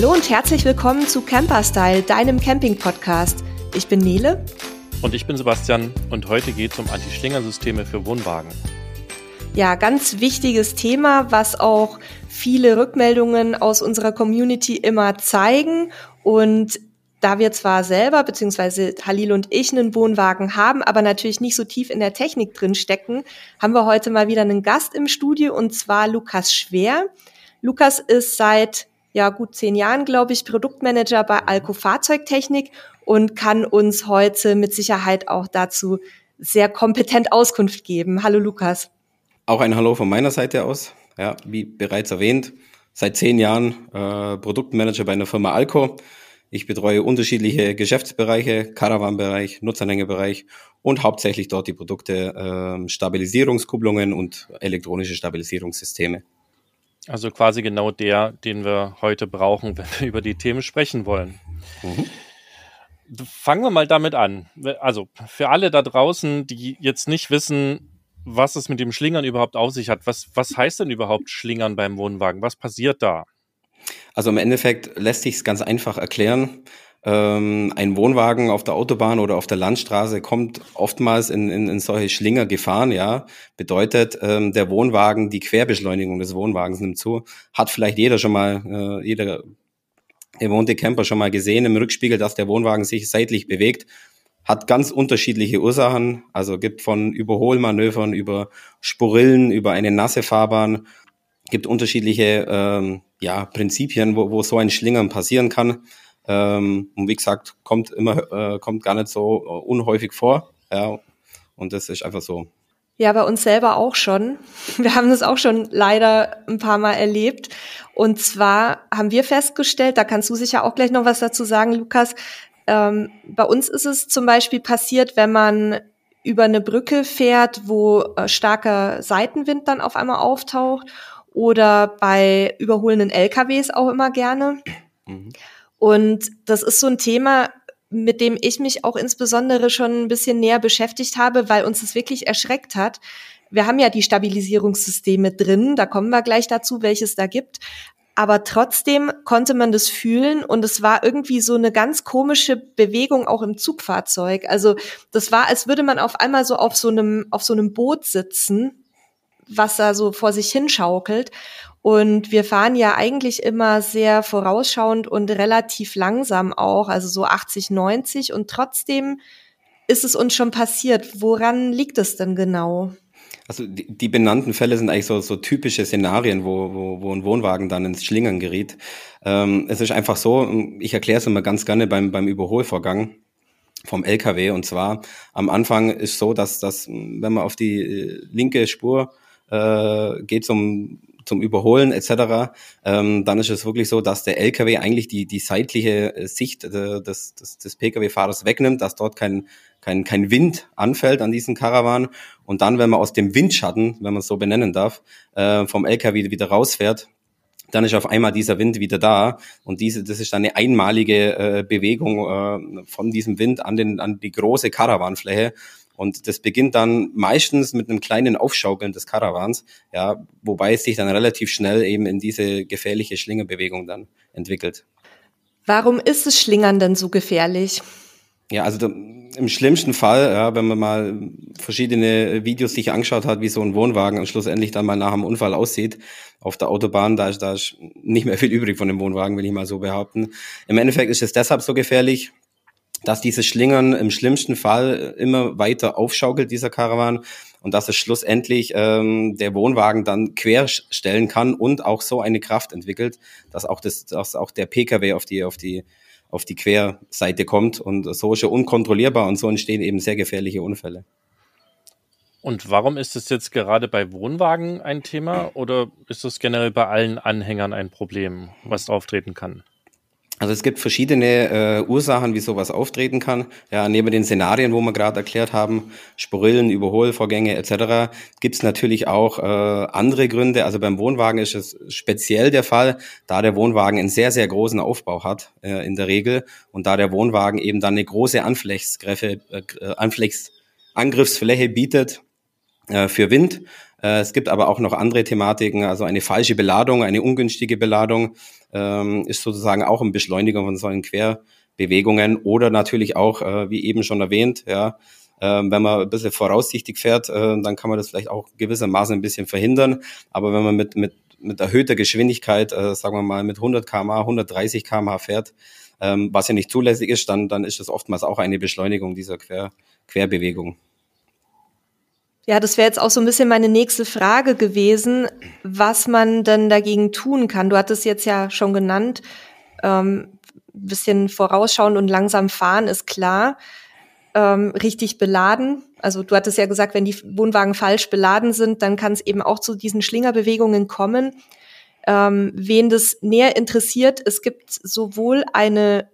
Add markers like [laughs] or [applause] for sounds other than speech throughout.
Hallo und herzlich willkommen zu Camperstyle, deinem Camping-Podcast. Ich bin Nele. Und ich bin Sebastian und heute geht es um Anti-Schlingersysteme für Wohnwagen. Ja, ganz wichtiges Thema, was auch viele Rückmeldungen aus unserer Community immer zeigen. Und da wir zwar selber, beziehungsweise Halil und ich, einen Wohnwagen haben, aber natürlich nicht so tief in der Technik drin stecken, haben wir heute mal wieder einen Gast im Studio und zwar Lukas Schwer. Lukas ist seit ja gut zehn Jahren, glaube ich, Produktmanager bei Alco Fahrzeugtechnik und kann uns heute mit Sicherheit auch dazu sehr kompetent Auskunft geben. Hallo Lukas. Auch ein Hallo von meiner Seite aus. Ja, wie bereits erwähnt, seit zehn Jahren äh, Produktmanager bei einer Firma Alco. Ich betreue unterschiedliche Geschäftsbereiche, Caravan-Bereich, Nutzerlänge-Bereich und hauptsächlich dort die Produkte äh, Stabilisierungskupplungen und elektronische Stabilisierungssysteme. Also quasi genau der, den wir heute brauchen, [laughs] wenn wir über die Themen sprechen wollen. Mhm. Fangen wir mal damit an. Also für alle da draußen, die jetzt nicht wissen, was es mit dem Schlingern überhaupt auf sich hat. Was, was heißt denn überhaupt Schlingern beim Wohnwagen? Was passiert da? Also im Endeffekt lässt sich es ganz einfach erklären. Ähm, ein Wohnwagen auf der Autobahn oder auf der Landstraße kommt oftmals in, in, in solche Schlinger gefahren, ja. Bedeutet, ähm, der Wohnwagen, die Querbeschleunigung des Wohnwagens nimmt zu. Hat vielleicht jeder schon mal, äh, jeder bewohnte Camper schon mal gesehen im Rückspiegel, dass der Wohnwagen sich seitlich bewegt. Hat ganz unterschiedliche Ursachen, also gibt von Überholmanövern über Sporillen, über eine nasse Fahrbahn, gibt unterschiedliche ähm, ja, Prinzipien, wo, wo so ein Schlingern passieren kann. Ähm, und wie gesagt, kommt immer, äh, kommt gar nicht so äh, unhäufig vor. Ja, und das ist einfach so. Ja, bei uns selber auch schon. [laughs] Wir haben das auch schon leider ein paar Mal erlebt. Und zwar haben wir festgestellt, da kannst du sicher auch gleich noch was dazu sagen, Lukas. Ähm, bei uns ist es zum Beispiel passiert, wenn man über eine Brücke fährt, wo äh, starker Seitenwind dann auf einmal auftaucht oder bei überholenden LKWs auch immer gerne. Mhm. Und das ist so ein Thema, mit dem ich mich auch insbesondere schon ein bisschen näher beschäftigt habe, weil uns das wirklich erschreckt hat. Wir haben ja die Stabilisierungssysteme drin, da kommen wir gleich dazu, welches da gibt. Aber trotzdem konnte man das fühlen und es war irgendwie so eine ganz komische Bewegung auch im Zugfahrzeug. Also das war, als würde man auf einmal so auf so einem, auf so einem Boot sitzen, was da so vor sich hinschaukelt. Und wir fahren ja eigentlich immer sehr vorausschauend und relativ langsam auch, also so 80, 90. Und trotzdem ist es uns schon passiert. Woran liegt es denn genau? Also die, die benannten Fälle sind eigentlich so, so typische Szenarien, wo, wo, wo ein Wohnwagen dann ins Schlingern geriet. Ähm, es ist einfach so, ich erkläre es immer ganz gerne beim, beim Überholvorgang vom LKW. Und zwar am Anfang ist so, dass, dass wenn man auf die äh, linke Spur äh, geht zum zum Überholen etc., ähm, dann ist es wirklich so, dass der LKW eigentlich die, die seitliche äh, Sicht äh, des, des, des Pkw-Fahrers wegnimmt, dass dort kein, kein, kein Wind anfällt an diesen Karawan. Und dann, wenn man aus dem Windschatten, wenn man es so benennen darf, äh, vom LKW wieder rausfährt, dann ist auf einmal dieser Wind wieder da und diese, das ist dann eine einmalige äh, Bewegung äh, von diesem Wind an, den, an die große Karawanfläche und das beginnt dann meistens mit einem kleinen Aufschaukeln des Karawans, ja, wobei es sich dann relativ schnell eben in diese gefährliche Schlingerbewegung dann entwickelt. Warum ist das Schlingern denn so gefährlich? Ja, also im schlimmsten Fall, ja, wenn man mal verschiedene Videos sich angeschaut hat, wie so ein Wohnwagen schlussendlich dann mal nach einem Unfall aussieht auf der Autobahn, da ist, da ist nicht mehr viel übrig von dem Wohnwagen, will ich mal so behaupten. Im Endeffekt ist es deshalb so gefährlich, dass dieses Schlingern im schlimmsten Fall immer weiter aufschaukelt, dieser Karawan, und dass es schlussendlich ähm, der Wohnwagen dann querstellen kann und auch so eine Kraft entwickelt, dass auch, das, dass auch der Pkw auf die, auf die, auf die Querseite kommt. Und so ist er unkontrollierbar und so entstehen eben sehr gefährliche Unfälle. Und warum ist es jetzt gerade bei Wohnwagen ein Thema oder ist es generell bei allen Anhängern ein Problem, was auftreten kann? Also es gibt verschiedene äh, Ursachen, wie sowas auftreten kann. Ja, neben den Szenarien, wo wir gerade erklärt haben, Sporillen, Überholvorgänge etc., gibt es natürlich auch äh, andere Gründe. Also beim Wohnwagen ist es speziell der Fall, da der Wohnwagen einen sehr, sehr großen Aufbau hat äh, in der Regel und da der Wohnwagen eben dann eine große Anflechsgräfe, äh, Anflechs Angriffsfläche bietet, äh, für Wind. Äh, es gibt aber auch noch andere Thematiken, also eine falsche Beladung, eine ungünstige Beladung ähm, ist sozusagen auch ein Beschleuniger von solchen Querbewegungen oder natürlich auch, äh, wie eben schon erwähnt, ja, ähm, wenn man ein bisschen voraussichtig fährt, äh, dann kann man das vielleicht auch gewissermaßen ein bisschen verhindern. Aber wenn man mit, mit, mit erhöhter Geschwindigkeit, äh, sagen wir mal mit 100 km/h, 130 km/h fährt, ähm, was ja nicht zulässig ist, dann, dann ist das oftmals auch eine Beschleunigung dieser Quer, Querbewegung. Ja, das wäre jetzt auch so ein bisschen meine nächste Frage gewesen, was man denn dagegen tun kann. Du hattest jetzt ja schon genannt, ähm, bisschen vorausschauen und langsam fahren ist klar ähm, richtig beladen. Also du hattest ja gesagt, wenn die Wohnwagen falsch beladen sind, dann kann es eben auch zu diesen Schlingerbewegungen kommen. Ähm, wen das näher interessiert, es gibt sowohl eine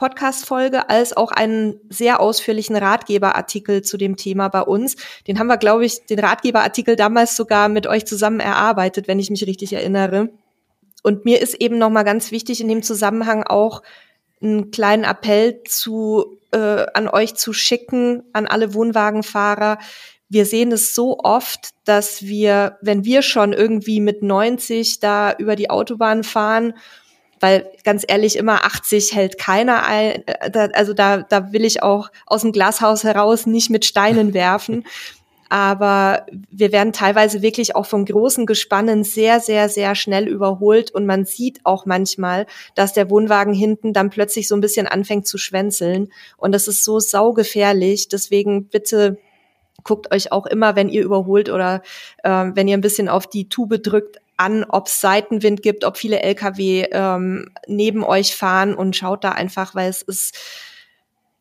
Podcast-Folge als auch einen sehr ausführlichen Ratgeberartikel zu dem Thema bei uns. Den haben wir, glaube ich, den Ratgeberartikel damals sogar mit euch zusammen erarbeitet, wenn ich mich richtig erinnere. Und mir ist eben nochmal ganz wichtig in dem Zusammenhang auch einen kleinen Appell zu äh, an euch zu schicken, an alle Wohnwagenfahrer. Wir sehen es so oft, dass wir, wenn wir schon irgendwie mit 90 da über die Autobahn fahren, weil ganz ehrlich, immer 80 hält keiner ein. Äh, also da, da will ich auch aus dem Glashaus heraus nicht mit Steinen [laughs] werfen aber wir werden teilweise wirklich auch von großen Gespannen sehr, sehr, sehr schnell überholt und man sieht auch manchmal, dass der Wohnwagen hinten dann plötzlich so ein bisschen anfängt zu schwänzeln und das ist so saugefährlich. Deswegen bitte guckt euch auch immer, wenn ihr überholt oder äh, wenn ihr ein bisschen auf die Tube drückt, an, ob es Seitenwind gibt, ob viele Lkw ähm, neben euch fahren und schaut da einfach, weil es ist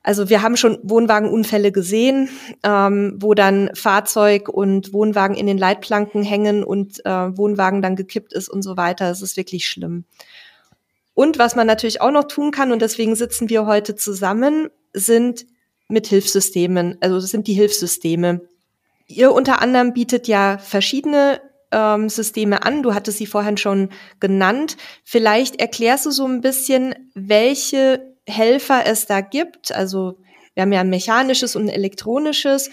also wir haben schon Wohnwagenunfälle gesehen, ähm, wo dann Fahrzeug und Wohnwagen in den Leitplanken hängen und äh, Wohnwagen dann gekippt ist und so weiter. Es ist wirklich schlimm. Und was man natürlich auch noch tun kann, und deswegen sitzen wir heute zusammen, sind mit Hilfssystemen. Also das sind die Hilfssysteme. Ihr unter anderem bietet ja verschiedene ähm, Systeme an. Du hattest sie vorhin schon genannt. Vielleicht erklärst du so ein bisschen, welche Helfer es da gibt. Also wir haben ja ein mechanisches und ein elektronisches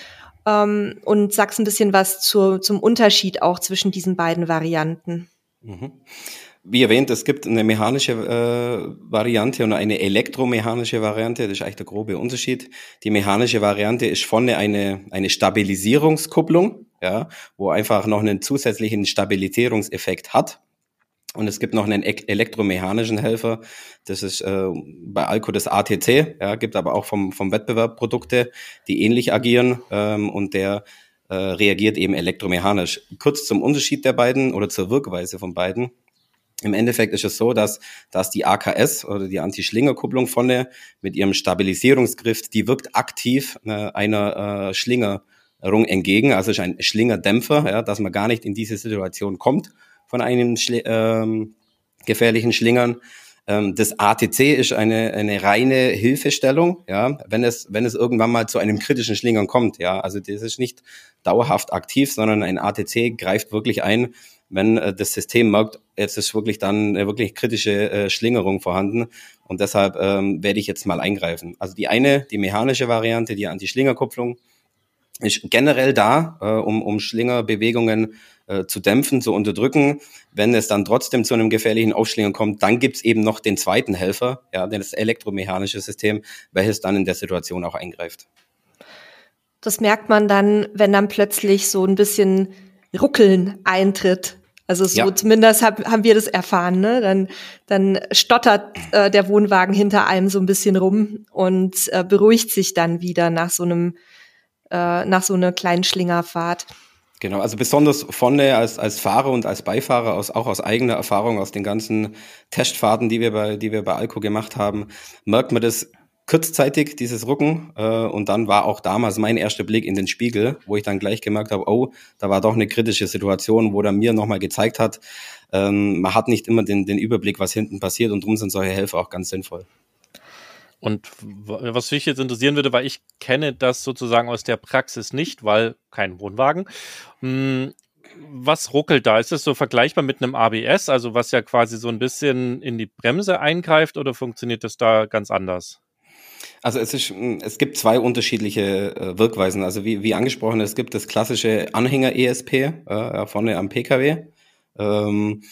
ähm, und sagst ein bisschen was zu, zum Unterschied auch zwischen diesen beiden Varianten. Mhm. Wie erwähnt, es gibt eine mechanische äh, Variante und eine elektromechanische Variante. Das ist eigentlich der grobe Unterschied. Die mechanische Variante ist vorne eine, eine Stabilisierungskupplung, ja, wo einfach noch einen zusätzlichen Stabilisierungseffekt hat. Und es gibt noch einen elektromechanischen Helfer. Das ist äh, bei Alco das ATC. Ja, gibt aber auch vom, vom Wettbewerb Produkte, die ähnlich agieren. Ähm, und der äh, reagiert eben elektromechanisch. Kurz zum Unterschied der beiden oder zur Wirkweise von beiden. Im Endeffekt ist es so, dass, dass die AKS oder die Anti-Schlinger-Kupplung vorne mit ihrem Stabilisierungsgriff, die wirkt aktiv äh, einer äh, Schlingerung entgegen, also ist ein Schlingerdämpfer, ja, dass man gar nicht in diese Situation kommt von einem Schli ähm, gefährlichen Schlingern. Ähm, das ATC ist eine, eine reine Hilfestellung, ja, wenn es, wenn es irgendwann mal zu einem kritischen Schlingern kommt, ja. Also das ist nicht dauerhaft aktiv, sondern ein ATC greift wirklich ein, wenn äh, das System merkt, jetzt ist wirklich dann eine wirklich kritische äh, Schlingerung vorhanden. Und deshalb ähm, werde ich jetzt mal eingreifen. Also die eine, die mechanische Variante, die Anti-Schlingerkupplung, ist generell da, äh, um, um Schlingerbewegungen äh, zu dämpfen, zu unterdrücken. Wenn es dann trotzdem zu einem gefährlichen Aufschlinger kommt, dann gibt's eben noch den zweiten Helfer, ja, das elektromechanische System, welches dann in der Situation auch eingreift. Das merkt man dann, wenn dann plötzlich so ein bisschen Ruckeln eintritt. Also so ja. zumindest hab, haben wir das erfahren. Ne? Dann, dann stottert äh, der Wohnwagen hinter einem so ein bisschen rum und äh, beruhigt sich dann wieder nach so einem äh, nach so einer kleinen Schlingerfahrt. Genau, also besonders vorne als, als Fahrer und als Beifahrer, aus, auch aus eigener Erfahrung, aus den ganzen Testfahrten, die wir bei, die wir bei Alco gemacht haben, merkt man das kurzzeitig, dieses Rucken. Äh, und dann war auch damals mein erster Blick in den Spiegel, wo ich dann gleich gemerkt habe, oh, da war doch eine kritische Situation, wo er mir nochmal gezeigt hat, ähm, man hat nicht immer den, den Überblick, was hinten passiert und darum sind solche Helfer auch ganz sinnvoll. Und was mich jetzt interessieren würde, weil ich kenne das sozusagen aus der Praxis nicht, weil kein Wohnwagen. Hm, was ruckelt da? Ist das so vergleichbar mit einem ABS, also was ja quasi so ein bisschen in die Bremse eingreift oder funktioniert das da ganz anders? Also es, ist, es gibt zwei unterschiedliche äh, Wirkweisen. Also wie, wie angesprochen, es gibt das klassische Anhänger-ESP äh, vorne am PKW, ähm,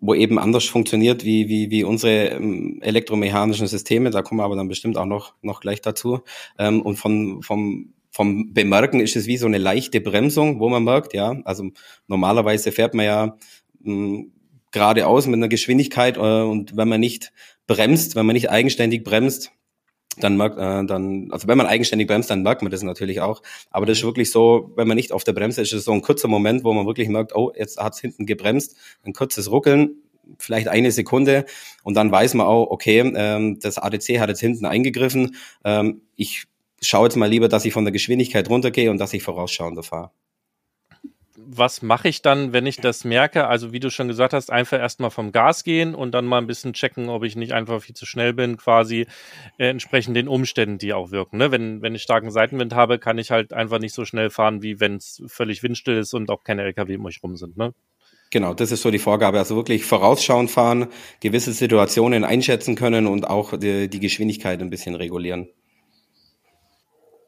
wo eben anders funktioniert wie, wie, wie unsere ähm, elektromechanischen Systeme. Da kommen wir aber dann bestimmt auch noch, noch gleich dazu. Ähm, und von, vom, vom Bemerken ist es wie so eine leichte Bremsung, wo man merkt, ja, also normalerweise fährt man ja mh, geradeaus mit einer Geschwindigkeit äh, und wenn man nicht bremst, wenn man nicht eigenständig bremst, dann merkt, äh, dann, also wenn man eigenständig bremst, dann merkt man das natürlich auch. Aber das ist wirklich so, wenn man nicht auf der Bremse ist, ist es so ein kurzer Moment, wo man wirklich merkt, oh, jetzt hat's hinten gebremst, ein kurzes Ruckeln, vielleicht eine Sekunde und dann weiß man auch, okay, ähm, das ADC hat jetzt hinten eingegriffen. Ähm, ich schaue jetzt mal lieber, dass ich von der Geschwindigkeit runtergehe und dass ich vorausschauender fahre was mache ich dann, wenn ich das merke? Also wie du schon gesagt hast, einfach erstmal vom Gas gehen und dann mal ein bisschen checken, ob ich nicht einfach viel zu schnell bin, quasi äh, entsprechend den Umständen, die auch wirken. Ne? Wenn, wenn ich starken Seitenwind habe, kann ich halt einfach nicht so schnell fahren, wie wenn es völlig windstill ist und auch keine LKW um mich rum sind. Ne? Genau, das ist so die Vorgabe. Also wirklich vorausschauend fahren, gewisse Situationen einschätzen können und auch die, die Geschwindigkeit ein bisschen regulieren.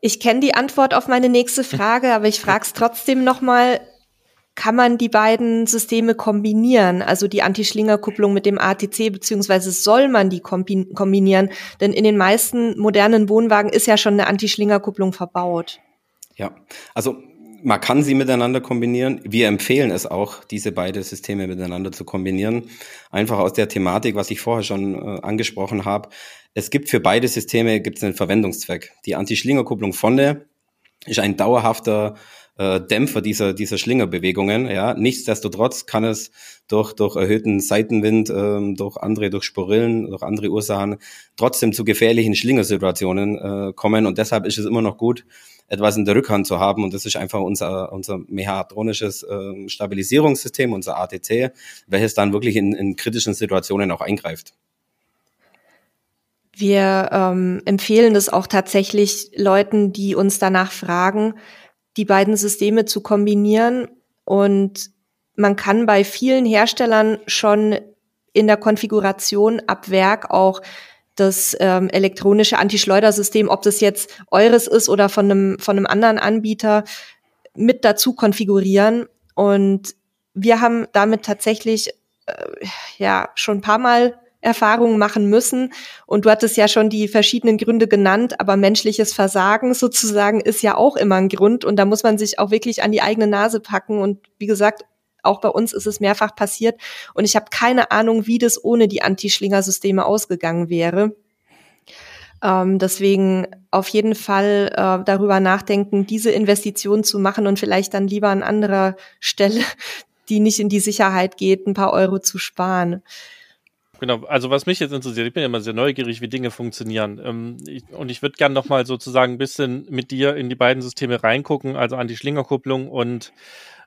Ich kenne die Antwort auf meine nächste Frage, aber ich frage es trotzdem nochmal kann man die beiden Systeme kombinieren, also die Anti-Schlinger-Kupplung mit dem ATC, beziehungsweise soll man die kombinieren? Denn in den meisten modernen Wohnwagen ist ja schon eine Anti-Schlinger-Kupplung verbaut. Ja, also man kann sie miteinander kombinieren. Wir empfehlen es auch, diese beiden Systeme miteinander zu kombinieren. Einfach aus der Thematik, was ich vorher schon äh, angesprochen habe. Es gibt für beide Systeme gibt es einen Verwendungszweck. Die Anti-Schlinger-Kupplung vorne ist ein dauerhafter äh, Dämpfer dieser, dieser Schlingerbewegungen. Ja. Nichtsdestotrotz kann es durch, durch erhöhten Seitenwind, ähm, durch andere, durch Sporillen, durch andere Ursachen trotzdem zu gefährlichen Schlingersituationen äh, kommen. Und deshalb ist es immer noch gut, etwas in der Rückhand zu haben. Und das ist einfach unser, unser mechatronisches äh, Stabilisierungssystem, unser ATC, welches dann wirklich in, in kritischen Situationen auch eingreift. Wir ähm, empfehlen es auch tatsächlich Leuten, die uns danach fragen, die beiden Systeme zu kombinieren. Und man kann bei vielen Herstellern schon in der Konfiguration ab Werk auch das ähm, elektronische Antischleudersystem, ob das jetzt eures ist oder von einem, von einem anderen Anbieter, mit dazu konfigurieren. Und wir haben damit tatsächlich äh, ja schon ein paar Mal Erfahrungen machen müssen. Und du hattest ja schon die verschiedenen Gründe genannt, aber menschliches Versagen sozusagen ist ja auch immer ein Grund. Und da muss man sich auch wirklich an die eigene Nase packen. Und wie gesagt, auch bei uns ist es mehrfach passiert. Und ich habe keine Ahnung, wie das ohne die Anti-Schlinger-Systeme ausgegangen wäre. Ähm, deswegen auf jeden Fall äh, darüber nachdenken, diese Investition zu machen und vielleicht dann lieber an anderer Stelle, [laughs] die nicht in die Sicherheit geht, ein paar Euro zu sparen. Genau, also was mich jetzt interessiert, ich bin ja immer sehr neugierig, wie Dinge funktionieren. Ähm, ich, und ich würde gerne nochmal sozusagen ein bisschen mit dir in die beiden Systeme reingucken, also an die Schlingerkupplung und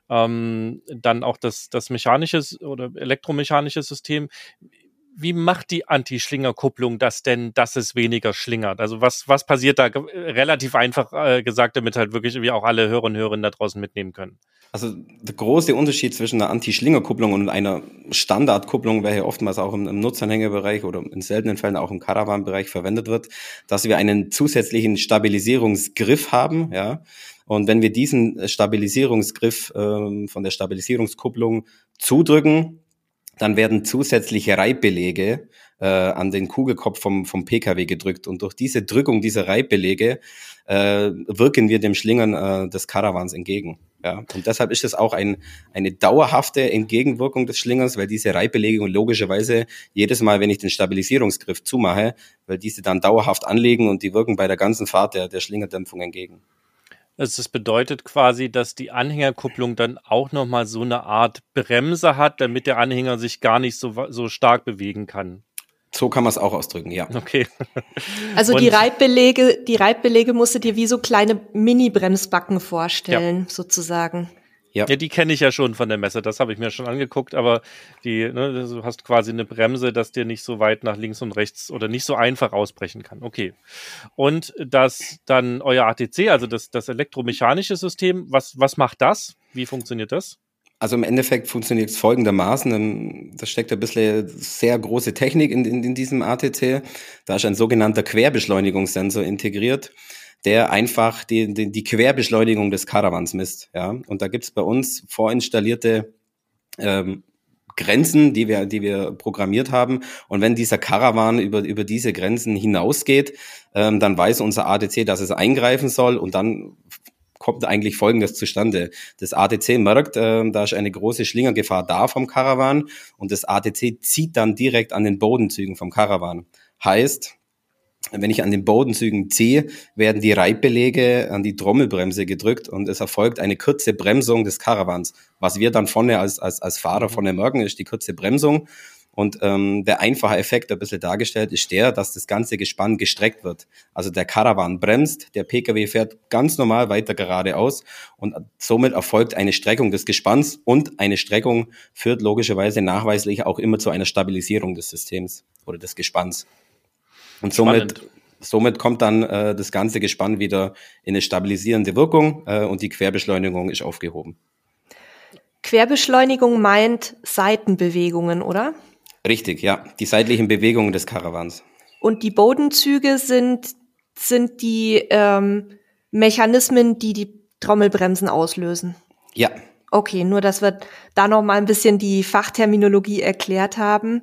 ähm, dann auch das, das mechanische oder elektromechanische System wie macht die Anti-Schlinger-Kupplung das denn, dass es weniger schlingert? Also was, was passiert da relativ einfach äh, gesagt, damit halt wirklich wie auch alle Hörer und Hörerinnen da draußen mitnehmen können? Also der große Unterschied zwischen einer Anti-Schlinger-Kupplung und einer Standardkupplung, welche oftmals auch im, im Nutzanhängerbereich oder in seltenen Fällen auch im Caravan-Bereich verwendet wird, dass wir einen zusätzlichen Stabilisierungsgriff haben, ja. Und wenn wir diesen Stabilisierungsgriff ähm, von der Stabilisierungskupplung zudrücken, dann werden zusätzliche Reibbelege äh, an den Kugelkopf vom, vom Pkw gedrückt. Und durch diese Drückung dieser Reibbelege äh, wirken wir dem Schlingern äh, des Karawans entgegen. Ja, und deshalb ist es auch ein, eine dauerhafte Entgegenwirkung des Schlingers, weil diese Reibbelegung logischerweise jedes Mal, wenn ich den Stabilisierungsgriff zumache, weil diese dann dauerhaft anlegen und die wirken bei der ganzen Fahrt der, der Schlingerdämpfung entgegen. Also das bedeutet quasi, dass die Anhängerkupplung dann auch nochmal so eine Art Bremse hat, damit der Anhänger sich gar nicht so, so stark bewegen kann. So kann man es auch ausdrücken, ja. Okay. [laughs] Also die Reibbelege, die Reibbelege musst du dir wie so kleine Mini-Bremsbacken vorstellen, ja. sozusagen. Ja. ja, die kenne ich ja schon von der Messe, das habe ich mir schon angeguckt, aber die, ne, du hast quasi eine Bremse, dass dir nicht so weit nach links und rechts oder nicht so einfach ausbrechen kann. Okay. Und das dann euer ATC, also das, das elektromechanische System, was, was macht das? Wie funktioniert das? Also im Endeffekt funktioniert es folgendermaßen. Da steckt ein bisschen sehr große Technik in, in, in diesem ATC. Da ist ein sogenannter Querbeschleunigungssensor integriert, der einfach die, die, die Querbeschleunigung des Caravans misst. Ja? Und da gibt es bei uns vorinstallierte ähm, Grenzen, die wir, die wir programmiert haben. Und wenn dieser Caravan über, über diese Grenzen hinausgeht, ähm, dann weiß unser ADC, dass es eingreifen soll und dann kommt eigentlich Folgendes zustande. Das ATC merkt, äh, da ist eine große Schlingergefahr da vom Caravan und das ATC zieht dann direkt an den Bodenzügen vom Caravan. Heißt, wenn ich an den Bodenzügen ziehe, werden die Reibbelege an die Trommelbremse gedrückt und es erfolgt eine kurze Bremsung des Caravans. Was wir dann vorne als, als, als Fahrer vorne merken, ist die kurze Bremsung und ähm, der einfache Effekt, ein bisschen dargestellt, ist der, dass das ganze Gespann gestreckt wird. Also der Karawan bremst, der Pkw fährt ganz normal weiter geradeaus und somit erfolgt eine Streckung des Gespanns und eine Streckung führt logischerweise nachweislich auch immer zu einer Stabilisierung des Systems oder des Gespanns. Und somit, somit kommt dann äh, das ganze Gespann wieder in eine stabilisierende Wirkung äh, und die Querbeschleunigung ist aufgehoben. Querbeschleunigung meint Seitenbewegungen, oder? Richtig, ja. Die seitlichen Bewegungen des Karawans. Und die Bodenzüge sind, sind die ähm, Mechanismen, die die Trommelbremsen auslösen. Ja. Okay, nur dass wir da noch mal ein bisschen die Fachterminologie erklärt haben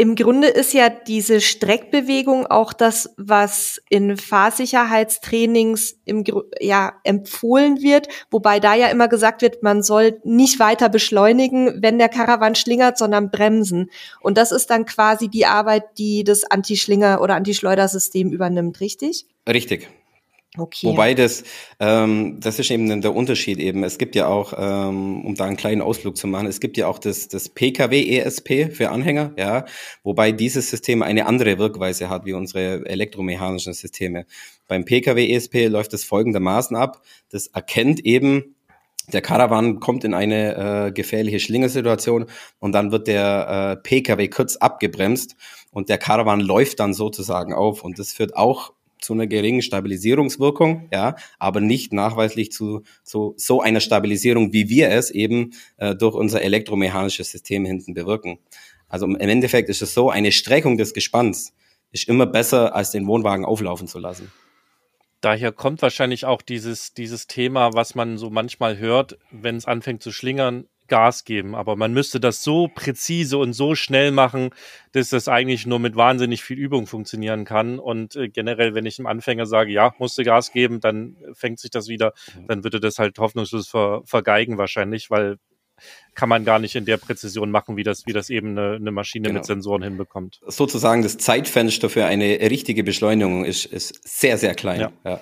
im Grunde ist ja diese Streckbewegung auch das, was in Fahrsicherheitstrainings im, ja, empfohlen wird, wobei da ja immer gesagt wird, man soll nicht weiter beschleunigen, wenn der Karawan schlingert, sondern bremsen. Und das ist dann quasi die Arbeit, die das Anti-Schlinger- oder Anti-Schleudersystem übernimmt, richtig? Richtig. Okay. Wobei das, ähm, das ist eben der Unterschied eben. Es gibt ja auch, ähm, um da einen kleinen Ausflug zu machen, es gibt ja auch das, das PKW-ESP für Anhänger, ja, wobei dieses System eine andere Wirkweise hat wie unsere elektromechanischen Systeme. Beim PKW-ESP läuft es folgendermaßen ab. Das erkennt eben, der Caravan kommt in eine äh, gefährliche Schlingersituation und dann wird der äh, PKW kurz abgebremst und der Caravan läuft dann sozusagen auf und das führt auch zu einer geringen Stabilisierungswirkung, ja, aber nicht nachweislich zu, zu so einer Stabilisierung, wie wir es eben äh, durch unser elektromechanisches System hinten bewirken. Also im Endeffekt ist es so, eine Streckung des Gespanns ist immer besser, als den Wohnwagen auflaufen zu lassen. Daher kommt wahrscheinlich auch dieses, dieses Thema, was man so manchmal hört, wenn es anfängt zu schlingern, Gas geben. Aber man müsste das so präzise und so schnell machen, dass das eigentlich nur mit wahnsinnig viel Übung funktionieren kann. Und äh, generell, wenn ich einem Anfänger sage, ja, musste Gas geben, dann fängt sich das wieder, dann würde das halt hoffnungslos ver vergeigen wahrscheinlich, weil kann man gar nicht in der Präzision machen, wie das, wie das eben eine, eine Maschine genau. mit Sensoren hinbekommt. Sozusagen das Zeitfenster für eine richtige Beschleunigung ist, ist sehr, sehr klein. Ja. ja.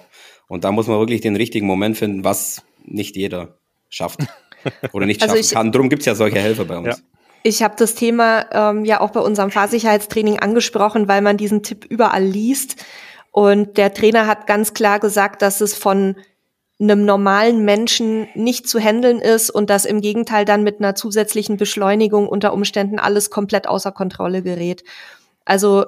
Und da muss man wirklich den richtigen Moment finden, was nicht jeder schafft. [laughs] oder nicht also schaffen ich, kann. Drum gibt's ja solche Helfer bei uns. Ja. Ich habe das Thema ähm, ja auch bei unserem Fahrsicherheitstraining angesprochen, weil man diesen Tipp überall liest. Und der Trainer hat ganz klar gesagt, dass es von einem normalen Menschen nicht zu handeln ist und dass im Gegenteil dann mit einer zusätzlichen Beschleunigung unter Umständen alles komplett außer Kontrolle gerät. Also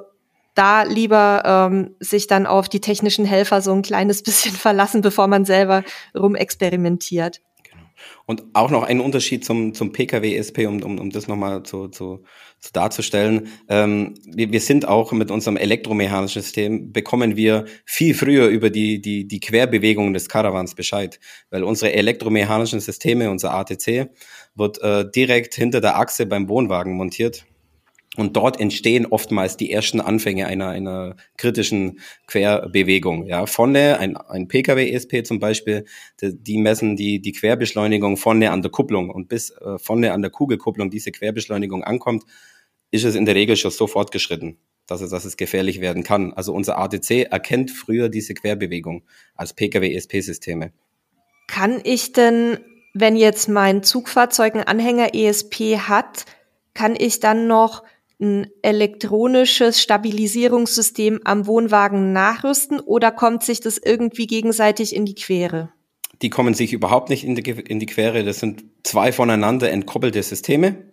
da lieber ähm, sich dann auf die technischen Helfer so ein kleines [laughs] bisschen verlassen, bevor man selber rumexperimentiert. Und auch noch ein Unterschied zum, zum Pkw-ESP, um, um, um das nochmal zu, zu, zu darzustellen. Ähm, wir, wir sind auch mit unserem elektromechanischen System, bekommen wir viel früher über die, die, die Querbewegungen des Caravans Bescheid. Weil unsere elektromechanischen Systeme, unser ATC, wird äh, direkt hinter der Achse beim Wohnwagen montiert. Und dort entstehen oftmals die ersten Anfänge einer, einer kritischen Querbewegung. Ja, vorne ein, ein Pkw-ESP zum Beispiel, die, die, messen die, die Querbeschleunigung vorne an der Kupplung und bis äh, vorne an der Kugelkupplung diese Querbeschleunigung ankommt, ist es in der Regel schon so fortgeschritten, dass es, dass es gefährlich werden kann. Also unser ATC erkennt früher diese Querbewegung als Pkw-ESP-Systeme. Kann ich denn, wenn jetzt mein Zugfahrzeug einen Anhänger ESP hat, kann ich dann noch ein elektronisches Stabilisierungssystem am Wohnwagen nachrüsten oder kommt sich das irgendwie gegenseitig in die Quere? Die kommen sich überhaupt nicht in die, in die Quere. Das sind zwei voneinander entkoppelte Systeme.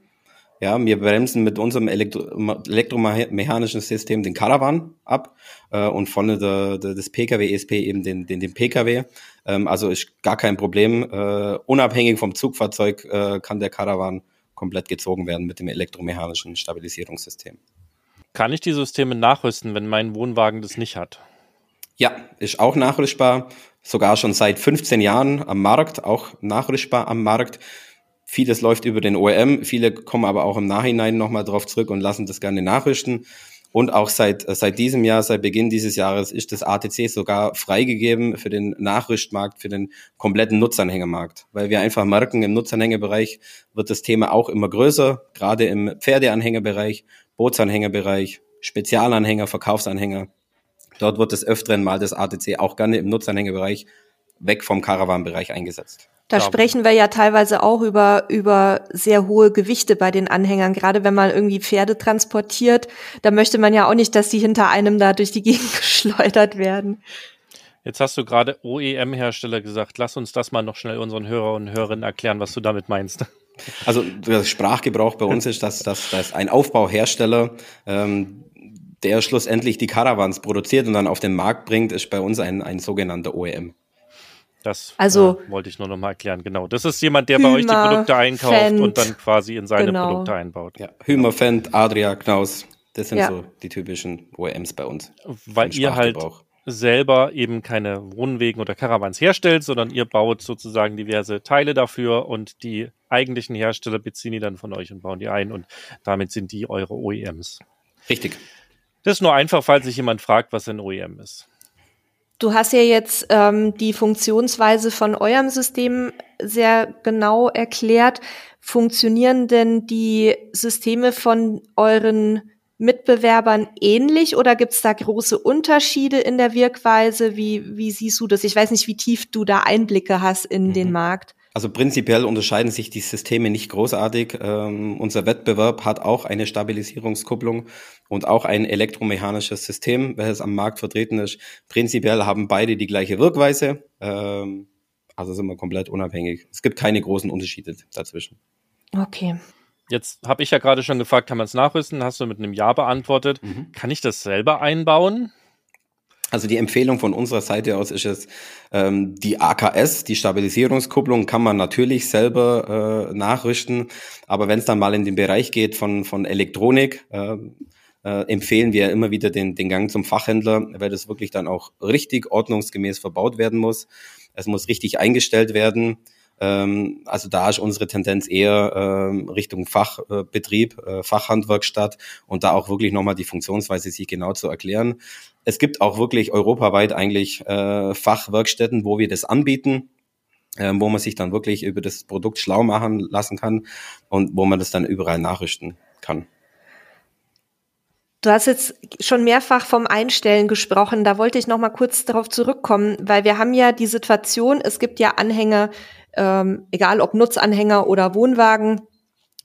Ja, wir bremsen mit unserem Elektro elektromechanischen System den Caravan ab äh, und vorne der, der, das Pkw ESP eben den, den, den Pkw. Ähm, also ist gar kein Problem. Äh, unabhängig vom Zugfahrzeug äh, kann der Caravan komplett gezogen werden mit dem elektromechanischen Stabilisierungssystem. Kann ich die Systeme nachrüsten, wenn mein Wohnwagen das nicht hat? Ja, ist auch nachrüstbar. Sogar schon seit 15 Jahren am Markt, auch nachrüstbar am Markt. Vieles läuft über den OEM, viele kommen aber auch im Nachhinein nochmal drauf zurück und lassen das gerne nachrüsten. Und auch seit, äh, seit diesem Jahr, seit Beginn dieses Jahres ist das ATC sogar freigegeben für den Nachrüstmarkt, für den kompletten Nutzanhängermarkt. Weil wir einfach merken, im Nutzanhängerbereich wird das Thema auch immer größer, gerade im Pferdeanhängerbereich, Bootsanhängerbereich, Spezialanhänger, Verkaufsanhänger. Dort wird des Öfteren mal das ATC auch gerne im Nutzanhängerbereich weg vom Caravan-Bereich eingesetzt. Da ja. sprechen wir ja teilweise auch über, über sehr hohe Gewichte bei den Anhängern. Gerade wenn man irgendwie Pferde transportiert, da möchte man ja auch nicht, dass die hinter einem da durch die Gegend [laughs] geschleudert werden. Jetzt hast du gerade OEM-Hersteller gesagt. Lass uns das mal noch schnell unseren Hörer und Hörerinnen erklären, was du damit meinst. [laughs] Also der Sprachgebrauch bei uns ist, dass, dass, dass ein Aufbauhersteller, ähm, der schlussendlich die Caravans produziert und dann auf den Markt bringt, ist bei uns ein, ein sogenannter OEM. Das also, äh, wollte ich nur noch mal erklären. Genau. Das ist jemand, der Hümer, bei euch die Produkte einkauft Fendt, und dann quasi in seine genau. Produkte einbaut. Ja, Hümer, Fendt, Adria, Knaus. Das sind ja. so die typischen OEMs bei uns. Weil ihr halt selber eben keine Wohnwegen oder Caravans herstellt, sondern ihr baut sozusagen diverse Teile dafür und die eigentlichen Hersteller beziehen die dann von euch und bauen die ein und damit sind die eure OEMs. Richtig. Das ist nur einfach, falls sich jemand fragt, was ein OEM ist. Du hast ja jetzt ähm, die Funktionsweise von eurem System sehr genau erklärt. Funktionieren denn die Systeme von euren Mitbewerbern ähnlich oder gibt es da große Unterschiede in der Wirkweise? Wie, wie siehst du das? Ich weiß nicht, wie tief du da Einblicke hast in mhm. den Markt. Also prinzipiell unterscheiden sich die Systeme nicht großartig. Ähm, unser Wettbewerb hat auch eine Stabilisierungskupplung und auch ein elektromechanisches System, welches am Markt vertreten ist. Prinzipiell haben beide die gleiche Wirkweise. Ähm, also sind wir komplett unabhängig. Es gibt keine großen Unterschiede dazwischen. Okay. Jetzt habe ich ja gerade schon gefragt, kann man es nachrüsten? Hast du mit einem Ja beantwortet. Mhm. Kann ich das selber einbauen? Also die Empfehlung von unserer Seite aus ist es, ähm, die AKS, die Stabilisierungskupplung, kann man natürlich selber äh, nachrüsten, aber wenn es dann mal in den Bereich geht von, von Elektronik, äh, äh, empfehlen wir immer wieder den, den Gang zum Fachhändler, weil das wirklich dann auch richtig ordnungsgemäß verbaut werden muss. Es muss richtig eingestellt werden. Ähm, also da ist unsere Tendenz eher ähm, Richtung Fachbetrieb, äh, Fachhandwerkstatt und da auch wirklich nochmal die Funktionsweise sich genau zu erklären. Es gibt auch wirklich europaweit eigentlich äh, Fachwerkstätten, wo wir das anbieten, äh, wo man sich dann wirklich über das Produkt schlau machen lassen kann und wo man das dann überall nachrichten kann. Du hast jetzt schon mehrfach vom Einstellen gesprochen. Da wollte ich noch mal kurz darauf zurückkommen, weil wir haben ja die Situation, es gibt ja Anhänger, ähm, egal ob Nutzanhänger oder Wohnwagen,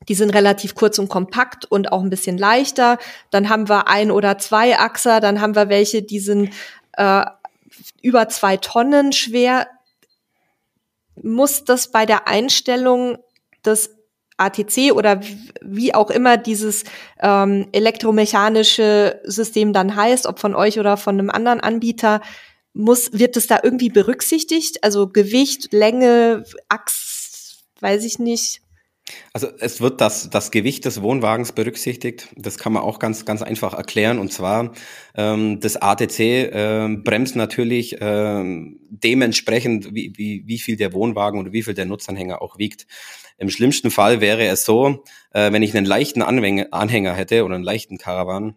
die sind relativ kurz und kompakt und auch ein bisschen leichter. Dann haben wir ein oder zwei Achser, dann haben wir welche, die sind äh, über zwei Tonnen schwer. Muss das bei der Einstellung des ATC oder wie auch immer dieses ähm, elektromechanische System dann heißt, ob von euch oder von einem anderen Anbieter, muss, wird es da irgendwie berücksichtigt? Also Gewicht, Länge, Achs, weiß ich nicht. Also es wird das, das Gewicht des Wohnwagens berücksichtigt. Das kann man auch ganz, ganz einfach erklären. Und zwar ähm, das ATC äh, bremst natürlich ähm, dementsprechend, wie, wie, wie viel der Wohnwagen oder wie viel der Nutzanhänger auch wiegt. Im schlimmsten Fall wäre es so, äh, wenn ich einen leichten Anhänger hätte oder einen leichten Caravan,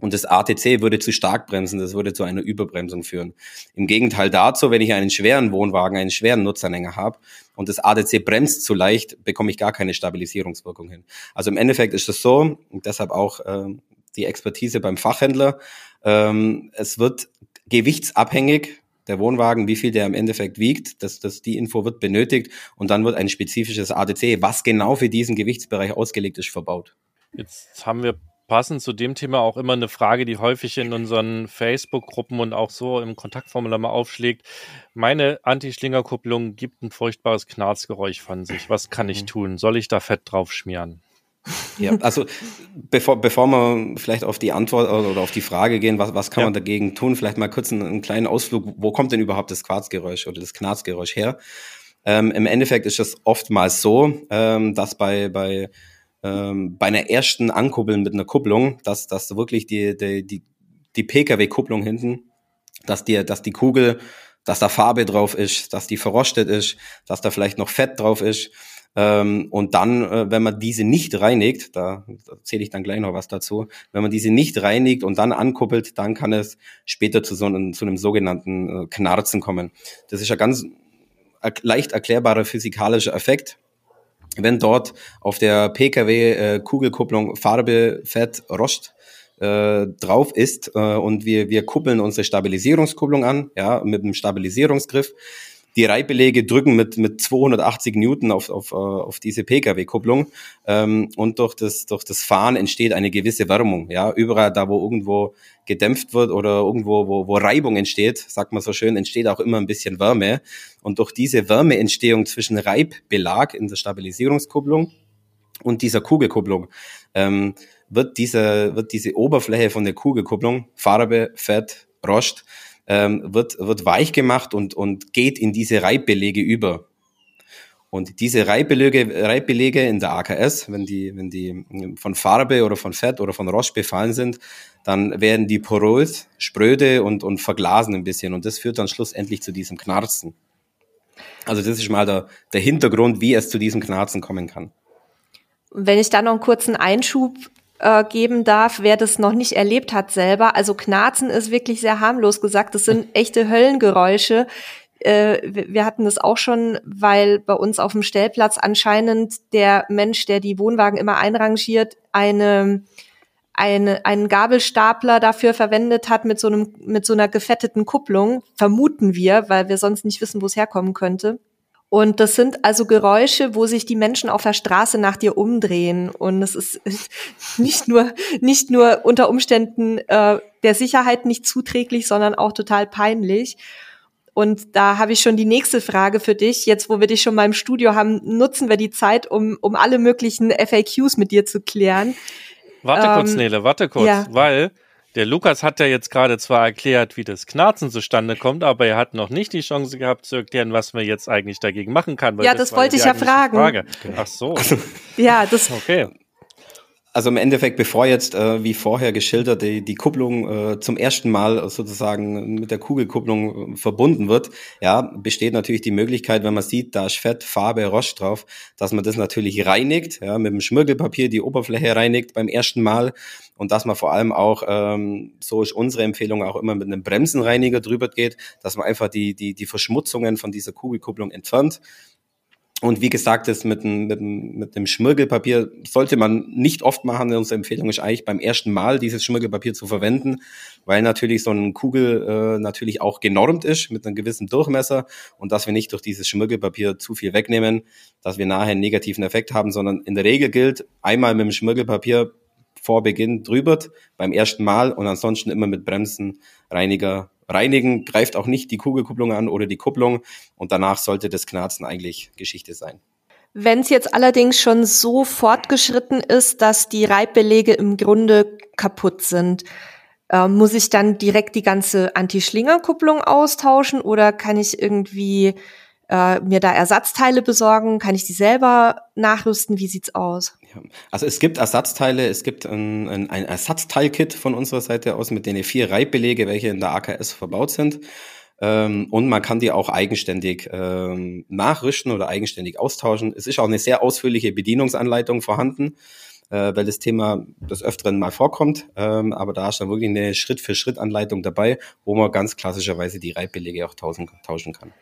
und das ATC würde zu stark bremsen, das würde zu einer Überbremsung führen. Im Gegenteil dazu, wenn ich einen schweren Wohnwagen, einen schweren Nutzanhänger habe und das ATC bremst zu leicht, bekomme ich gar keine Stabilisierungswirkung hin. Also im Endeffekt ist es so, und deshalb auch äh, die Expertise beim Fachhändler, ähm, es wird gewichtsabhängig der Wohnwagen, wie viel der im Endeffekt wiegt, dass, dass die Info wird benötigt und dann wird ein spezifisches ATC, was genau für diesen Gewichtsbereich ausgelegt ist, verbaut. Jetzt haben wir passend zu dem Thema auch immer eine Frage, die häufig in unseren Facebook-Gruppen und auch so im Kontaktformular mal aufschlägt. Meine Anti-Schlingerkupplung gibt ein furchtbares Knarzgeräusch von sich. Was kann ich mhm. tun? Soll ich da Fett drauf schmieren? Ja, also bevor, bevor wir vielleicht auf die Antwort oder auf die Frage gehen, was, was kann ja. man dagegen tun, vielleicht mal kurz einen, einen, kleinen Ausflug, wo kommt denn überhaupt das Quarzgeräusch oder das Knarzgeräusch her? Ähm, Im Endeffekt ist es oftmals so, ähm, dass bei, bei, ähm, bei einer ersten Ankuppeln mit einer Kupplung, dass, dass wirklich die, die, die, die Pkw-Kupplung hinten, dass die, dass die Kugel, dass da Farbe drauf ist, dass die verrostet ist, dass da vielleicht noch Fett drauf ist ähm, und dann, äh, wenn man diese nicht reinigt, da, da erzähle ich dann gleich noch was dazu, wenn man diese nicht reinigt und dann ankuppelt, dann kann es später zu so einem, zu einem sogenannten äh, Knarzen kommen. Das ist ein ganz leicht erklärbarer physikalischer Effekt. Wenn dort auf der PKW-Kugelkupplung äh, Farbe, Fett, Rost äh, drauf ist äh, und wir, wir kuppeln unsere Stabilisierungskupplung an, ja, mit einem Stabilisierungsgriff, die Reibelege drücken mit, mit 280 Newton auf, auf, äh, auf diese Pkw-Kupplung ähm, und durch das, durch das Fahren entsteht eine gewisse Wärmung. Ja, überall da, wo irgendwo gedämpft wird oder irgendwo, wo, wo Reibung entsteht, sagt man so schön, entsteht auch immer ein bisschen Wärme. Und durch diese Wärmeentstehung zwischen Reibbelag in der Stabilisierungskupplung und dieser Kugelkupplung ähm, wird diese, wird diese Oberfläche von der Kugelkupplung, Farbe, Fett, Rost, ähm, wird, wird weich gemacht und, und geht in diese Reibbelege über. Und diese Reibbelege, Reibbelege in der AKS, wenn die, wenn die von Farbe oder von Fett oder von Roche befallen sind, dann werden die porös, spröde und, und verglasen ein bisschen. Und das führt dann schlussendlich zu diesem Knarzen. Also das ist mal der, der Hintergrund, wie es zu diesem Knarzen kommen kann. Wenn ich da noch einen kurzen Einschub äh, geben darf, wer das noch nicht erlebt hat selber. Also Knarzen ist wirklich sehr harmlos gesagt. Das sind echte Höllengeräusche. Äh, wir hatten das auch schon, weil bei uns auf dem Stellplatz anscheinend der Mensch, der die Wohnwagen immer einrangiert, eine eine, einen Gabelstapler dafür verwendet hat mit so einem, mit so einer gefetteten Kupplung, vermuten wir, weil wir sonst nicht wissen, wo es herkommen könnte. Und das sind also Geräusche, wo sich die Menschen auf der Straße nach dir umdrehen. Und es ist [laughs] nicht nur, nicht nur unter Umständen äh, der Sicherheit nicht zuträglich, sondern auch total peinlich. Und da habe ich schon die nächste Frage für dich. Jetzt, wo wir dich schon mal im Studio haben, nutzen wir die Zeit, um, um alle möglichen FAQs mit dir zu klären. Warte ähm, kurz, Nele, warte kurz, ja. weil der Lukas hat ja jetzt gerade zwar erklärt, wie das Knarzen zustande kommt, aber er hat noch nicht die Chance gehabt zu erklären, was man jetzt eigentlich dagegen machen kann. ja, das, das wollte ich ja fragen. Frage. Ach so. ja, das. Okay. Also im Endeffekt, bevor jetzt, äh, wie vorher geschildert, die, die Kupplung äh, zum ersten Mal sozusagen mit der Kugelkupplung äh, verbunden wird, ja, besteht natürlich die Möglichkeit, wenn man sieht, da ist Fett, Farbe, Rost drauf, dass man das natürlich reinigt, ja, mit dem Schmirgelpapier die Oberfläche reinigt beim ersten Mal und dass man vor allem auch, ähm, so ist unsere Empfehlung, auch immer mit einem Bremsenreiniger drüber geht, dass man einfach die, die, die Verschmutzungen von dieser Kugelkupplung entfernt und wie gesagt, das mit dem, mit, dem, mit dem Schmirgelpapier sollte man nicht oft machen. Unsere Empfehlung ist eigentlich beim ersten Mal dieses Schmirgelpapier zu verwenden, weil natürlich so eine Kugel äh, natürlich auch genormt ist mit einem gewissen Durchmesser und dass wir nicht durch dieses Schmirgelpapier zu viel wegnehmen, dass wir nachher einen negativen Effekt haben, sondern in der Regel gilt, einmal mit dem Schmirgelpapier vor Beginn drüber beim ersten Mal und ansonsten immer mit Bremsenreiniger reinigen, greift auch nicht die Kugelkupplung an oder die Kupplung und danach sollte das Knarzen eigentlich Geschichte sein. Wenn es jetzt allerdings schon so fortgeschritten ist, dass die Reibbelege im Grunde kaputt sind, äh, muss ich dann direkt die ganze Anti-Schlinger-Kupplung austauschen oder kann ich irgendwie äh, mir da Ersatzteile besorgen? Kann ich die selber nachrüsten? Wie sieht's aus? Also es gibt Ersatzteile, es gibt ein, ein, ein Ersatzteilkit von unserer Seite aus mit den vier Reibbelege, welche in der AKS verbaut sind. Ähm, und man kann die auch eigenständig ähm, nachrüsten oder eigenständig austauschen. Es ist auch eine sehr ausführliche Bedienungsanleitung vorhanden, äh, weil das Thema des Öfteren mal vorkommt. Ähm, aber da ist dann wirklich eine Schritt-für-Schritt-Anleitung dabei, wo man ganz klassischerweise die Reibbelege auch tauschen kann.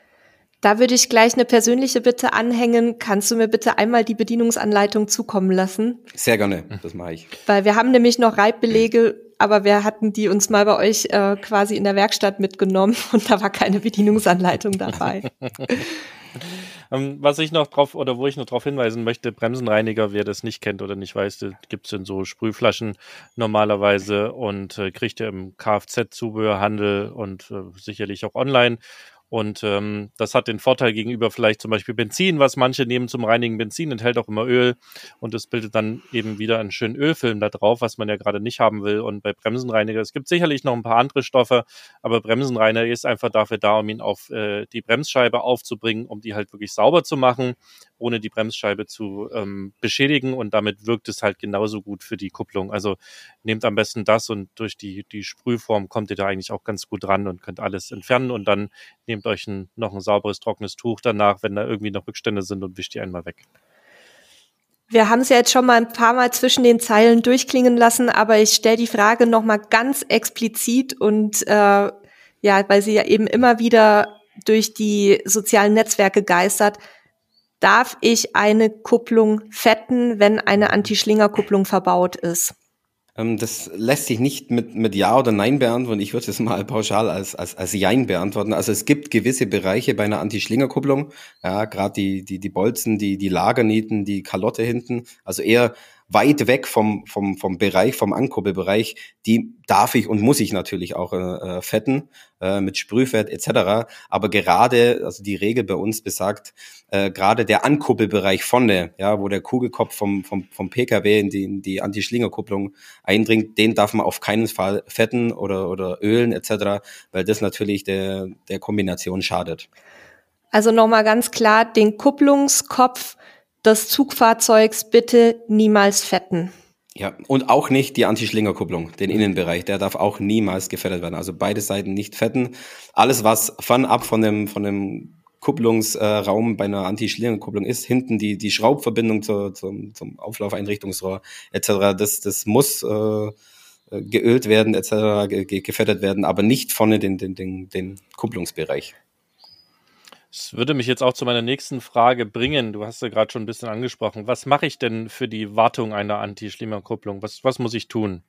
Da würde ich gleich eine persönliche Bitte anhängen. Kannst du mir bitte einmal die Bedienungsanleitung zukommen lassen? Sehr gerne, das mache ich. Weil wir haben nämlich noch Reibbelege, aber wir hatten die uns mal bei euch äh, quasi in der Werkstatt mitgenommen [laughs] und da war keine Bedienungsanleitung dabei. [laughs] Ähm, was ich noch drauf oder wo ich noch darauf hinweisen möchte, Bremsenreiniger, wer das nicht kennt oder nicht weiß, gibt es in so Sprühflaschen normalerweise und äh, kriegt ihr im Kfz-Zubehörhandel und äh, sicherlich auch online Und ähm, das hat den Vorteil gegenüber vielleicht zum Beispiel Benzin, was manche nehmen zum reinigen Benzin, enthält auch immer Öl und es bildet dann eben wieder einen schönen Ölfilm da drauf, was man ja gerade nicht haben will. Und bei Bremsenreiniger, es gibt sicherlich noch ein paar andere Stoffe, aber Bremsenreiniger ist einfach dafür da, um ihn auf äh, die Bremsscheibe aufzubringen, um die halt wirklich sauber zu machen, ohne die Bremsscheibe zu ähm, beschädigen und damit wirkt es halt genauso gut für die Kupplung. Also nehmt am besten das und durch die, die Sprühform kommt ihr da eigentlich auch ganz gut ran und könnt alles entfernen und dann nehmt euch ein, noch ein sauberes, trockenes Tuch danach, wenn da irgendwie noch Rückstände sind und wischt die einmal weg. Wir haben es ja jetzt schon mal ein paar Mal zwischen den Zeilen durchklingen lassen, aber ich stelle die Frage noch mal ganz explizit und äh, ja, weil sie ja eben immer wieder durch die sozialen Netzwerke geistert. Darf ich eine Kupplung fetten, wenn eine Anti-Schlinger-Kupplung verbaut ist? Ähm, das lässt sich nicht mit, mit Ja oder Nein beantworten. Ich würde es mal pauschal als, als, als Jein beantworten. Also es gibt gewisse Bereiche bei einer Anti-Schlinger-Kupplung, ja, gerade die, die, die Bolzen, die, die Lagernieten, die Kalotte hinten, also eher weit weg vom, vom, vom Bereich, vom Ankurbelbereich, die darf ich und muss ich natürlich auch äh, äh, fetten äh, mit Sprühfett etc. Aber gerade, also die Regel bei uns besagt, äh, gerade der Ankurbelbereich vorne, ja, wo der Kugelkopf vom, vom, vom PKW in die, in die Anti-Schlinger-Kupplung eindringt, den darf man auf keinen Fall fetten oder, oder ölen etc., weil das natürlich der, der Kombination schadet. Also nochmal ganz klar, den Kupplungskopf des Zugfahrzeugs bitte niemals fetten. Ja, und auch nicht die Anti-Schlinger-Kupplung, den Innenbereich, der darf auch niemals gefettet werden. Also beide Seiten nicht fetten. Alles, was fernab von dem, von dem Kupplungsraum bei einer Anti-Schlinger-Kupplung ist, hinten die, die Schraubverbindung zur, zum, zum Auflaufeinrichtungsrohr etc., das, das muss äh, geölt werden etc., ge gefettet werden, aber nicht vorne den, den, den, den Kupplungsbereich. Das würde mich jetzt auch zu meiner nächsten Frage bringen. Du hast ja gerade schon ein bisschen angesprochen. Was mache ich denn für die Wartung einer Anti-Schlimmer-Kupplung? Was, was muss ich tun?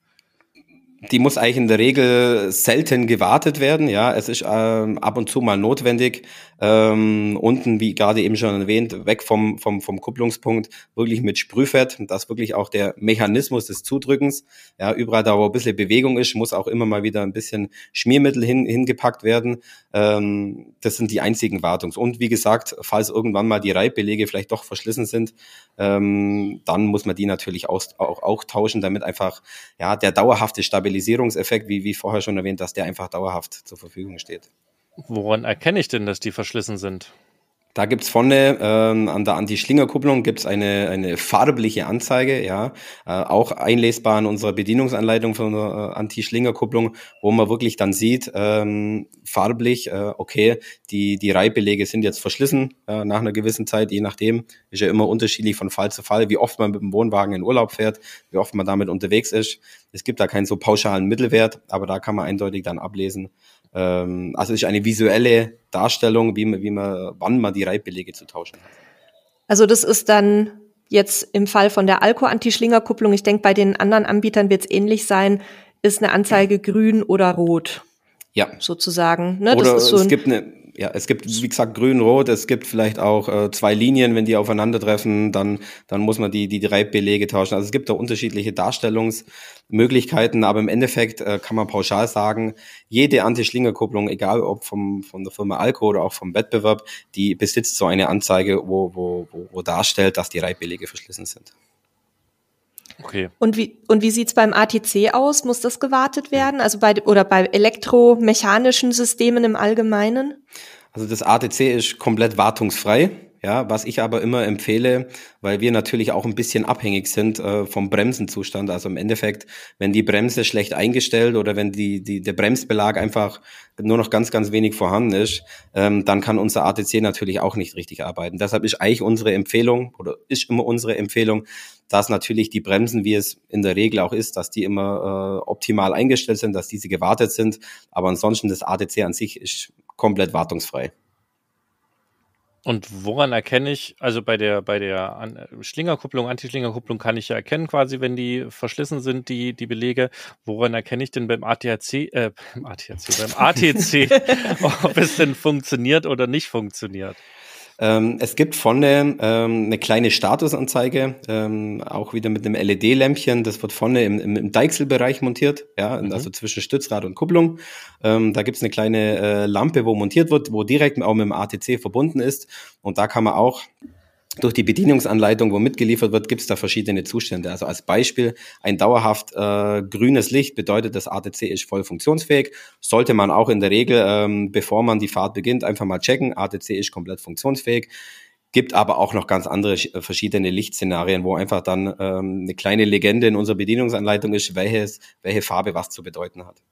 Die muss eigentlich in der Regel selten gewartet werden. Ja, es ist ähm, ab und zu mal notwendig. Ähm, unten, wie gerade eben schon erwähnt, weg vom, vom, vom Kupplungspunkt, wirklich mit Sprühfett. Das wirklich auch der Mechanismus des Zudrückens. Ja, überall da, wo ein bisschen Bewegung ist, muss auch immer mal wieder ein bisschen Schmiermittel hin, hingepackt werden. Ähm, das sind die einzigen Wartungs. Und wie gesagt, falls irgendwann mal die Reibbelege vielleicht doch verschlissen sind, ähm, dann muss man die natürlich auch, auch, auch tauschen, damit einfach ja der dauerhafte Stabilität Stabilisierungseffekt, wie, wie vorher schon erwähnt, dass der einfach dauerhaft zur Verfügung steht. Woran erkenne ich denn, dass die verschlissen sind? Da gibt's vorne ähm, an der Anti-Schlinger-Kupplung gibt's eine, eine farbliche Anzeige, ja, äh, auch einlesbar in unserer Bedienungsanleitung von der äh, Anti-Schlinger-Kupplung, wo man wirklich dann sieht, ähm, farblich, äh, okay, die, die Reihbelege sind jetzt verschlissen äh, nach einer gewissen Zeit, je nachdem, ist ja immer unterschiedlich von Fall zu Fall, wie oft man mit dem Wohnwagen in Urlaub fährt, wie oft man damit unterwegs ist. Es gibt da keinen so pauschalen Mittelwert, aber da kann man eindeutig dann ablesen, ähm, also ist eine visuelle Darstellung, wie man, wie man, wann man die Reibbelege zu tauschen hat. Also das ist dann jetzt im Fall von der Alko-Anti-Schlinger-Kupplung, ich denke, bei den anderen Anbietern wird es ähnlich sein, ist eine Anzeige grün oder rot. Ja. Sozusagen. Ne? Oder so es gibt eine, ja, es gibt, wie gesagt, grün-rot, es gibt vielleicht auch äh, zwei Linien, wenn die aufeinandertreffen, dann, dann muss man die, die drei Belege tauschen. Also es gibt da unterschiedliche Darstellungsmöglichkeiten, aber im Endeffekt äh, kann man pauschal sagen, jede Anti-Schlinger-Kupplung, egal ob vom, von der Firma Alco oder auch vom Wettbewerb, die besitzt so eine Anzeige, wo, wo, wo, wo darstellt, dass die Reibbelege verschlissen sind. Okay. Und wie, und wie sieht's beim ATC aus? Muss das gewartet werden? Also bei, oder bei elektromechanischen Systemen im Allgemeinen? Also das ATC ist komplett wartungsfrei. Ja, was ich aber immer empfehle, weil wir natürlich auch ein bisschen abhängig sind äh, vom Bremsenzustand. Also im Endeffekt, wenn die Bremse schlecht eingestellt oder wenn die, die, der Bremsbelag einfach nur noch ganz, ganz wenig vorhanden ist, ähm, dann kann unser ATC natürlich auch nicht richtig arbeiten. Deshalb ist eigentlich unsere Empfehlung oder ist immer unsere Empfehlung, dass natürlich die Bremsen, wie es in der Regel auch ist, dass die immer äh, optimal eingestellt sind, dass diese gewartet sind. Aber ansonsten das ATC an sich ist komplett wartungsfrei. Und woran erkenne ich, also bei der, bei der Schlingerkupplung, Antischlingerkupplung kann ich ja erkennen, quasi, wenn die verschlissen sind, die, die Belege. Woran erkenne ich denn beim ATC, äh, beim ATC, beim ATC, [laughs] ob es denn funktioniert oder nicht funktioniert? Ähm, es gibt vorne ähm, eine kleine Statusanzeige, ähm, auch wieder mit einem LED-Lämpchen. Das wird vorne im, im, im Deichselbereich montiert, ja, mhm. also zwischen Stützrad und Kupplung. Ähm, da gibt's eine kleine äh, Lampe, wo montiert wird, wo direkt auch mit dem ATC verbunden ist. Und da kann man auch durch die Bedienungsanleitung, wo mitgeliefert wird, gibt es da verschiedene Zustände. Also als Beispiel, ein dauerhaft äh, grünes Licht bedeutet, das ATC ist voll funktionsfähig. Sollte man auch in der Regel, ähm, bevor man die Fahrt beginnt, einfach mal checken. ATC ist komplett funktionsfähig. Gibt aber auch noch ganz andere äh, verschiedene Lichtszenarien, wo einfach dann ähm, eine kleine Legende in unserer Bedienungsanleitung ist, welches, welche Farbe was zu bedeuten hat.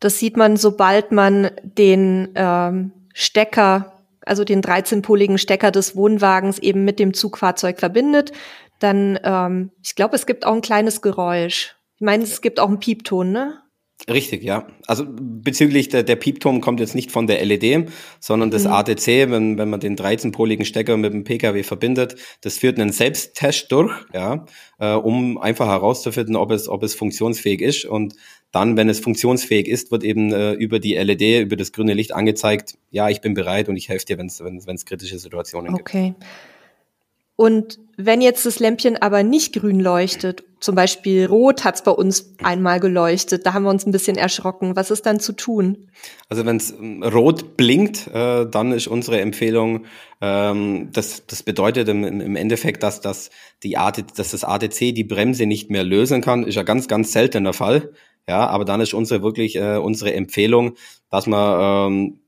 Das sieht man, sobald man den ähm, Stecker also den 13-poligen Stecker des Wohnwagens eben mit dem Zugfahrzeug verbindet, dann, ähm, ich glaube, es gibt auch ein kleines Geräusch. Ich meine, es gibt auch einen Piepton, ne? Richtig, ja. Also bezüglich der, der Piepton kommt jetzt nicht von der LED, sondern das mhm. ATC, wenn, wenn man den 13-poligen Stecker mit dem PKW verbindet, das führt einen Selbsttest durch, ja, äh, um einfach herauszufinden, ob es, ob es funktionsfähig ist. Und dann, wenn es funktionsfähig ist, wird eben äh, über die LED, über das grüne Licht angezeigt, ja, ich bin bereit und ich helfe dir, wenn es kritische Situationen okay. gibt. Okay. Und wenn jetzt das Lämpchen aber nicht grün leuchtet, zum Beispiel rot hat es bei uns einmal geleuchtet, da haben wir uns ein bisschen erschrocken. Was ist dann zu tun? Also wenn es ähm, rot blinkt, äh, dann ist unsere Empfehlung, ähm, das, das bedeutet im, im Endeffekt, dass, dass, die AT, dass das ATC die Bremse nicht mehr lösen kann, ist ja ganz, ganz selten der Fall. Ja, aber dann ist unsere wirklich äh, unsere Empfehlung, dass man ähm,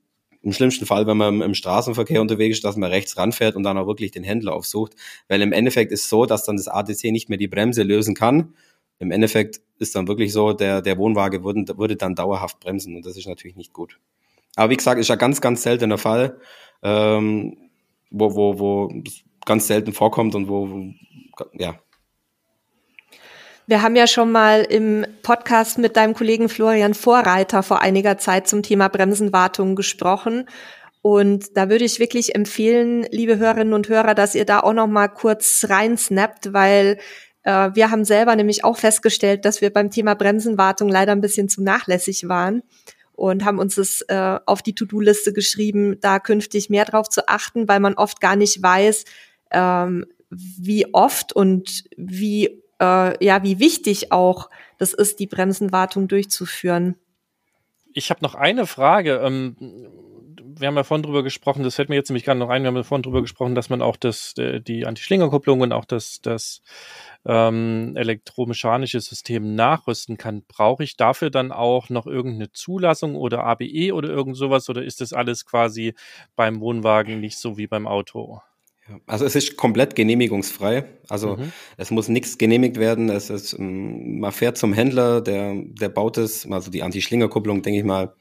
im schlimmsten Fall, wenn man im Straßenverkehr unterwegs ist, dass man rechts ranfährt und dann auch wirklich den Händler aufsucht. Weil im Endeffekt ist so, dass dann das ATC nicht mehr die Bremse lösen kann. Im Endeffekt ist dann wirklich so, der, der Wohnwagen würde, würde dann dauerhaft bremsen und das ist natürlich nicht gut. Aber wie gesagt, ist ja ganz, ganz seltener Fall, ähm, wo, wo, wo ganz selten vorkommt und wo, ja, wir haben ja schon mal im Podcast mit deinem Kollegen Florian Vorreiter vor einiger Zeit zum Thema Bremsenwartung gesprochen. Und da würde ich wirklich empfehlen, liebe Hörerinnen und Hörer, dass ihr da auch noch mal kurz reinsnappt, weil äh, wir haben selber nämlich auch festgestellt, dass wir beim Thema Bremsenwartung leider ein bisschen zu nachlässig waren und haben uns das äh, auf die To-Do-Liste geschrieben, da künftig mehr drauf zu achten, weil man oft gar nicht weiß, ähm, wie oft und wie äh, ja, wie wichtig auch das ist, die Bremsenwartung durchzuführen. Ich habe noch eine Frage. Ähm, wir haben ja vorhin drüber gesprochen, das fällt mir jetzt nämlich gerade noch ein, wir haben ja vorhin drüber gesprochen, dass man auch das, äh, die Anti-Schlingerkupplung und auch das, das ähm, elektromechanische System nachrüsten kann. Brauche ich dafür dann auch noch irgendeine Zulassung oder ABE oder irgend sowas oder ist das alles quasi beim Wohnwagen nicht so wie beim Auto? Also es ist komplett genehmigungsfrei. Also mhm. es muss nichts genehmigt werden. Es ist, ähm, man fährt zum Händler, der, der baut es, also die Anti-Schlingerkupplung, denke ich mal,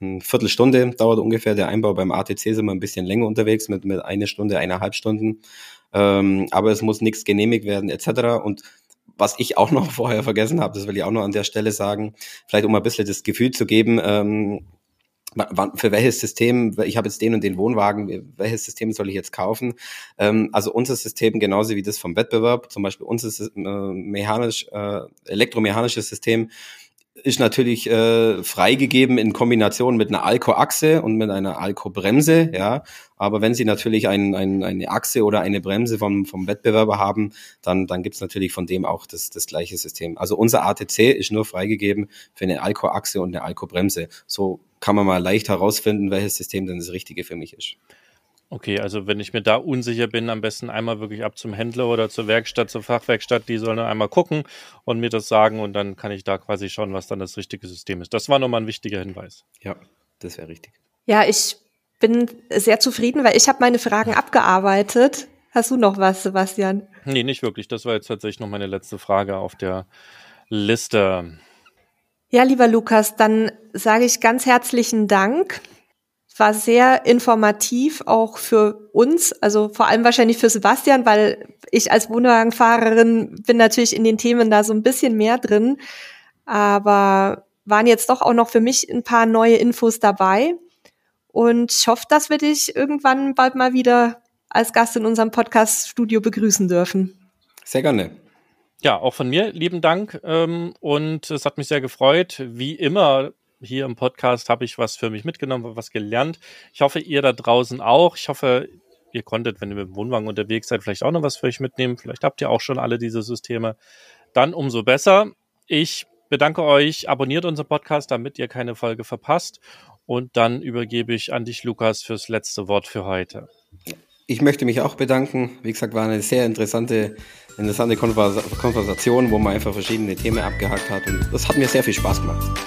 eine Viertelstunde dauert ungefähr. Der Einbau beim ATC sind wir ein bisschen länger unterwegs, mit, mit eine Stunde, eineinhalb Stunden. Ähm, aber es muss nichts genehmigt werden, etc. Und was ich auch noch [laughs] vorher vergessen habe, das will ich auch noch an der Stelle sagen, vielleicht um ein bisschen das Gefühl zu geben, ähm, für welches System, ich habe jetzt den und den Wohnwagen, welches System soll ich jetzt kaufen? Ähm, also unser System genauso wie das vom Wettbewerb, zum Beispiel unser äh, mechanisch, äh, elektromechanisches System ist natürlich äh, freigegeben in Kombination mit einer Alco-Achse und mit einer Alco-Bremse, ja. Aber wenn Sie natürlich ein, ein, eine Achse oder eine Bremse vom, vom Wettbewerber haben, dann, dann gibt's natürlich von dem auch das, das gleiche System. Also unser ATC ist nur freigegeben für eine Alco-Achse und eine Alco-Bremse. So kann man mal leicht herausfinden, welches System denn das Richtige für mich ist. Okay, also wenn ich mir da unsicher bin, am besten einmal wirklich ab zum Händler oder zur Werkstatt, zur Fachwerkstatt, die sollen dann einmal gucken und mir das sagen und dann kann ich da quasi schauen, was dann das richtige System ist. Das war nochmal ein wichtiger Hinweis. Ja, das wäre richtig. Ja, ich bin sehr zufrieden, weil ich habe meine Fragen abgearbeitet. Hast du noch was, Sebastian? Nee, nicht wirklich. Das war jetzt tatsächlich noch meine letzte Frage auf der Liste. Ja, lieber Lukas, dann sage ich ganz herzlichen Dank. War sehr informativ auch für uns, also vor allem wahrscheinlich für Sebastian, weil ich als Wohnwagenfahrerin bin natürlich in den Themen da so ein bisschen mehr drin. Aber waren jetzt doch auch noch für mich ein paar neue Infos dabei. Und ich hoffe, dass wir dich irgendwann bald mal wieder als Gast in unserem Podcast-Studio begrüßen dürfen. Sehr gerne. Ja, auch von mir lieben Dank ähm, und es hat mich sehr gefreut. Wie immer hier im Podcast habe ich was für mich mitgenommen, was gelernt. Ich hoffe, ihr da draußen auch. Ich hoffe, ihr konntet, wenn ihr mit dem Wohnwagen unterwegs seid, vielleicht auch noch was für euch mitnehmen. Vielleicht habt ihr auch schon alle diese Systeme. Dann umso besser. Ich bedanke euch, abonniert unseren Podcast, damit ihr keine Folge verpasst. Und dann übergebe ich an dich, Lukas, fürs letzte Wort für heute. Ich möchte mich auch bedanken. Wie gesagt, war eine sehr interessante, interessante Konversation, wo man einfach verschiedene Themen abgehakt hat. Und das hat mir sehr viel Spaß gemacht.